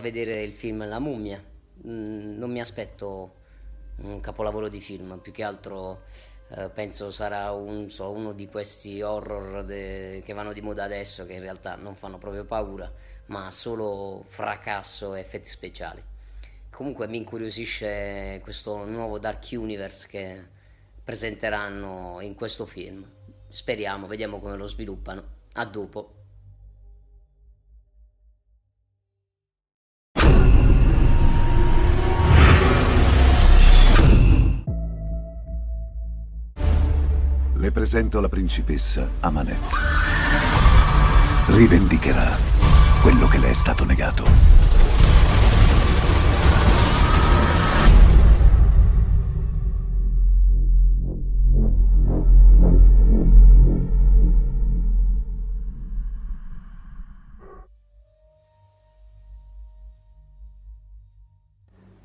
A vedere il film La mummia. Mm, non mi aspetto un capolavoro di film, più che altro eh, penso sarà un- so, uno di questi horror de- che vanno di moda adesso, che in realtà non fanno proprio paura, ma solo fracasso e effetti speciali. Comunque mi incuriosisce questo nuovo Dark Universe che presenteranno in questo film. Speriamo, vediamo come lo sviluppano. A dopo. Le presento la principessa Amanette. Rivendicherà quello che le è stato negato.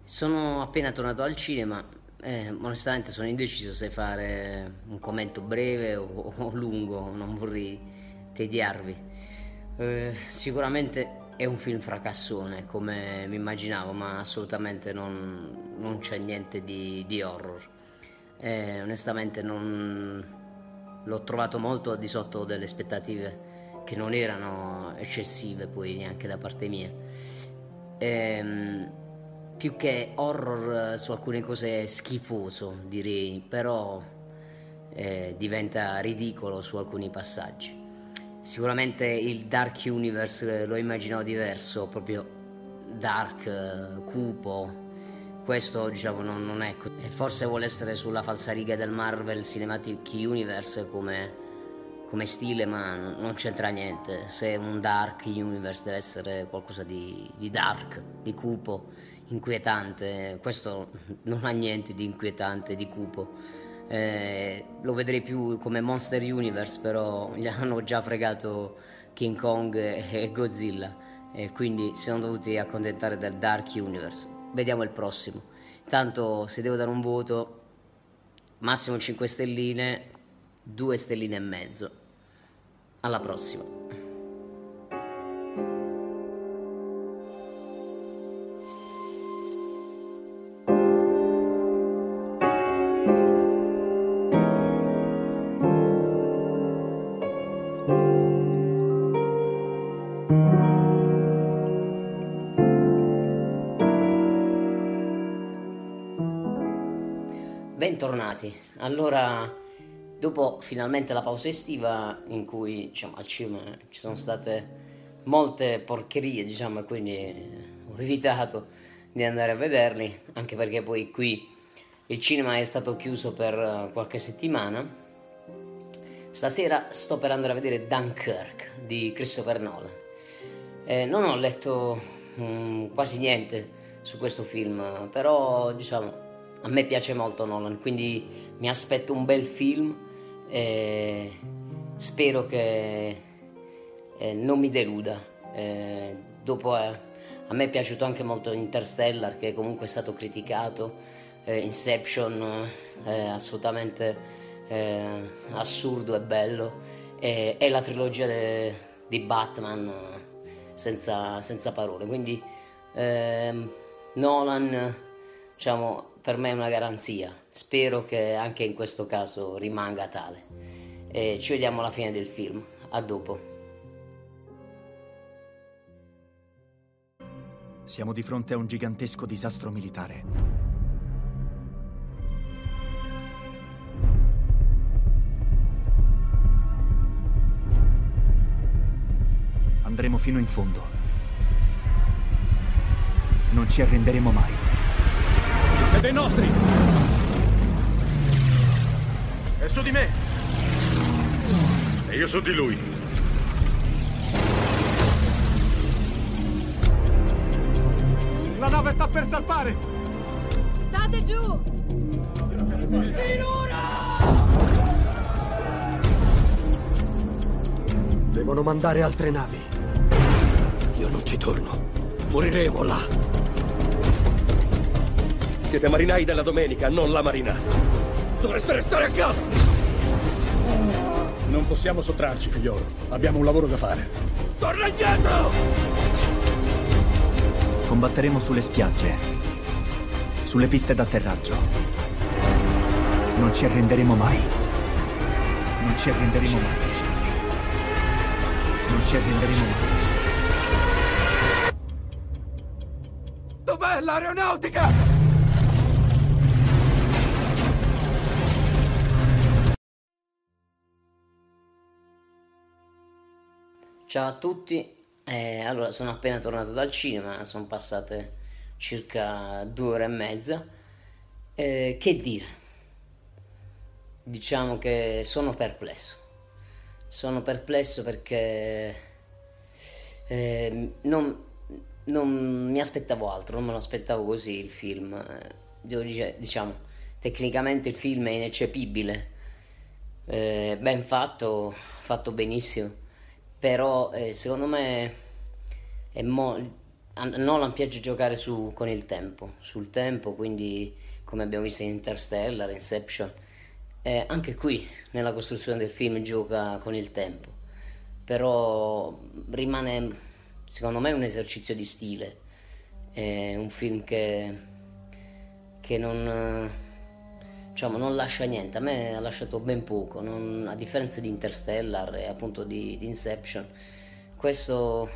Sono appena tornato al cinema, eh, onestamente sono indeciso se fare un commento breve o, o lungo, non vorrei tediarvi. Eh, sicuramente è un film fracassone, come mi immaginavo, ma assolutamente non, non c'è niente di, di horror. Eh, onestamente non l'ho trovato molto al di sotto delle aspettative che non erano eccessive poi neanche da parte mia. Ehm, più che horror eh, su alcune cose schifoso, direi, però eh, diventa ridicolo su alcuni passaggi. Sicuramente il Dark Universe eh, lo immaginavo diverso, proprio dark, eh, cupo. Questo diciamo non, non è così. E Forse vuole essere sulla falsariga del Marvel Cinematic Universe come, come stile, ma non c'entra niente. Se un Dark Universe deve essere qualcosa di, di dark, di cupo, inquietante. Questo non ha niente di inquietante, di cupo. Eh, lo vedrei più come Monster Universe, però gli hanno già fregato King Kong e Godzilla e quindi si sono dovuti accontentare del Dark Universe. Vediamo il prossimo. Tanto se devo dare un voto, massimo 5 stelline, 2 stelline e mezzo. Alla prossima. Bentornati. Allora, dopo finalmente la pausa estiva in cui diciamo, al cinema ci sono state molte porcherie, diciamo, e quindi ho evitato di andare a vederli, anche perché poi qui il cinema è stato chiuso per eh, qualche settimana. Stasera sto per andare a vedere Dunkirk di Christopher Nolan. Eh, non ho letto mm, quasi niente su questo film, però diciamo a me piace molto Nolan, quindi mi aspetto un bel film e spero che eh, non mi deluda. Eh, dopo eh, a me è piaciuto anche molto Interstellar, che comunque è stato criticato, Inception assolutamente assurdo e bello, e, e la trilogia di Batman senza, senza parole. Quindi ehm, Nolan, diciamo, per me è una garanzia. Spero che anche in questo caso rimanga tale. E ci vediamo alla fine del film. A dopo. Siamo di fronte a un gigantesco disastro militare. Andremo fino in fondo. Non ci arrenderemo mai. È dei nostri! È su di me! E io su di lui. La nave sta per salpare! State giù! Devono mandare altre navi. Io non ci torno. Moriremo là. Siete marinai della domenica, non la marina. Dovreste restare a casa! Non possiamo sottrarci, figliolo. Abbiamo un lavoro da fare. Torna indietro! Combatteremo sulle spiagge, sulle piste d'atterraggio. Non ci arrenderemo mai. Non ci arrenderemo mai. Non ci arrenderemo mai. Dov'è l'aeronautica? Ciao a tutti, Eh, allora sono appena tornato dal cinema, sono passate circa due ore e mezza. Eh, che dire? Diciamo che sono perplesso. Sono perplesso perché eh, non, non mi aspettavo altro, non me lo aspettavo così il film. Eh, devo dire, diciamo, tecnicamente il film è ineccepibile, eh, ben fatto, fatto benissimo però eh, secondo me è mo- Nolan piace giocare su, con il tempo, sul tempo, quindi come abbiamo visto in Interstellar, Inception, eh, anche qui nella costruzione del film gioca con il tempo, però rimane secondo me un esercizio di stile, è un film che, che non diciamo, non lascia niente, a me ha lasciato ben poco, non, a differenza di Interstellar e appunto di, di Inception. Questo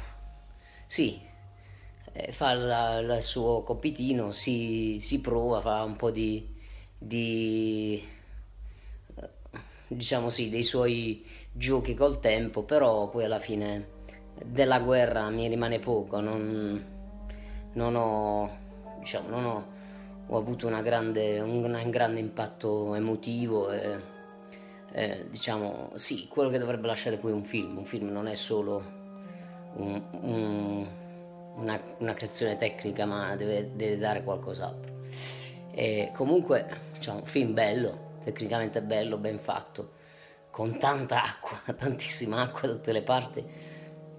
sì, eh, fa il suo compitino, si, si, prova, fa un po' di, di eh, diciamo sì, dei suoi giochi col tempo, però poi alla fine della guerra mi rimane poco, non, non ho, diciamo, non ho ho avuto grande, un, un, grande impatto emotivo e, e, diciamo sì, quello che dovrebbe lasciare poi un film, un film non è solo un, un, una, una, creazione tecnica ma deve, deve dare qualcos'altro. E comunque diciamo film bello, tecnicamente bello, ben fatto, con tanta acqua, tantissima acqua da tutte le parti.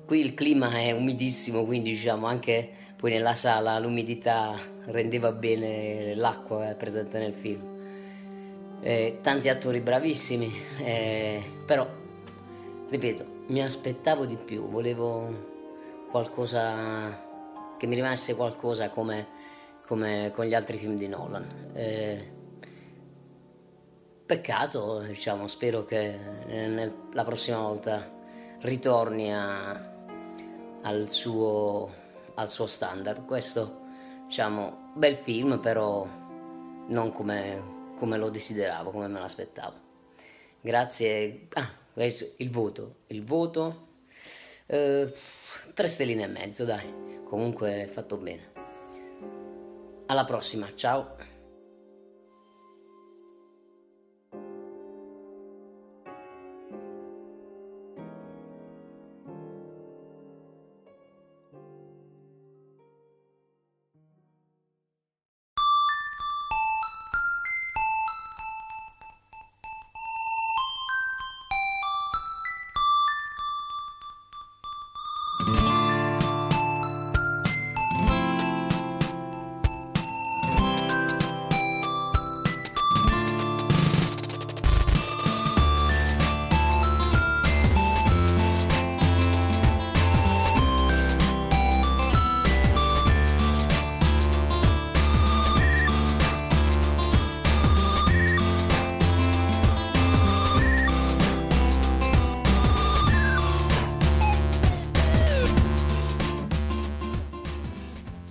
Qui il clima è umidissimo, quindi diciamo anche poi nella sala l'umidità rendeva bene l'acqua presente nel film. Eh, tanti attori bravissimi, eh, però, ripeto, mi aspettavo di più, volevo qualcosa che mi rimanesse qualcosa come, come con gli altri film di Nolan. Eh, peccato, diciamo, spero che nel, la prossima volta ritorni a, al suo al suo standard. Questo, diciamo, bel film, però non come, come lo desideravo, come me l'aspettavo. Grazie. Ah, il voto. Il voto. Eh, tre stelline e mezzo, dai. Comunque fatto bene. Alla prossima, ciao.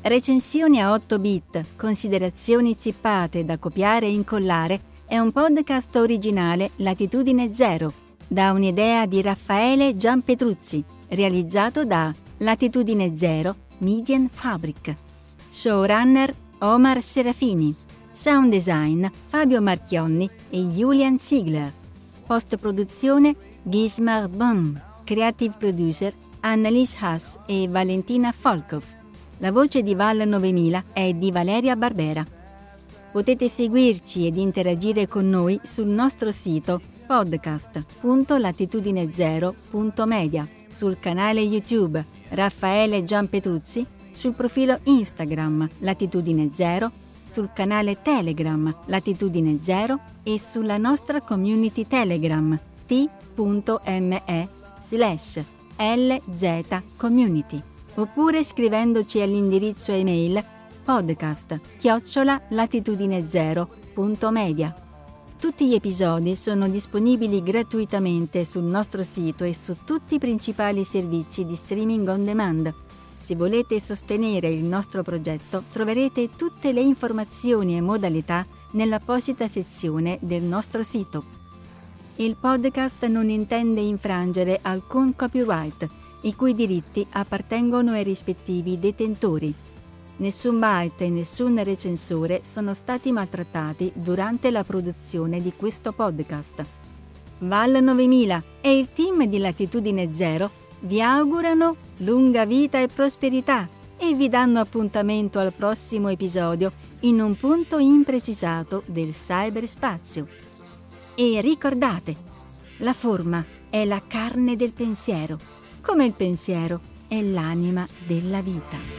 Recensioni a 8 bit, considerazioni zippate da copiare e incollare è un podcast originale Latitudine Zero, da un'idea di Raffaele Gianpetruzzi, realizzato da Latitudine Zero Median Fabric. Showrunner Omar Serafini. Sound design Fabio Marchionni e Julian Ziegler. Post produzione Gismar Bum. Creative producer Annalise Haas e Valentina Folkov. La voce di Val 9000 è di Valeria Barbera. Potete seguirci ed interagire con noi sul nostro sito podcast.latitudinezero.media, sul canale YouTube Raffaele Gianpetruzzi, sul profilo Instagram Latitudine Zero, sul canale Telegram Latitudine Zero e sulla nostra community Telegram t.me slash lzcommunity oppure scrivendoci all'indirizzo email podcast chiocciola latitudinezero.media. Tutti gli episodi sono disponibili gratuitamente sul nostro sito e su tutti i principali servizi di streaming on demand. Se volete sostenere il nostro progetto troverete tutte le informazioni e modalità nell'apposita sezione del nostro sito. Il podcast non intende infrangere alcun copyright i cui diritti appartengono ai rispettivi detentori. Nessun byte e nessun recensore sono stati maltrattati durante la produzione di questo podcast. Val 9000 e il team di Latitudine Zero vi augurano lunga vita e prosperità e vi danno appuntamento al prossimo episodio in un punto imprecisato del cyberspazio. E ricordate, la forma è la carne del pensiero come il pensiero è l'anima della vita.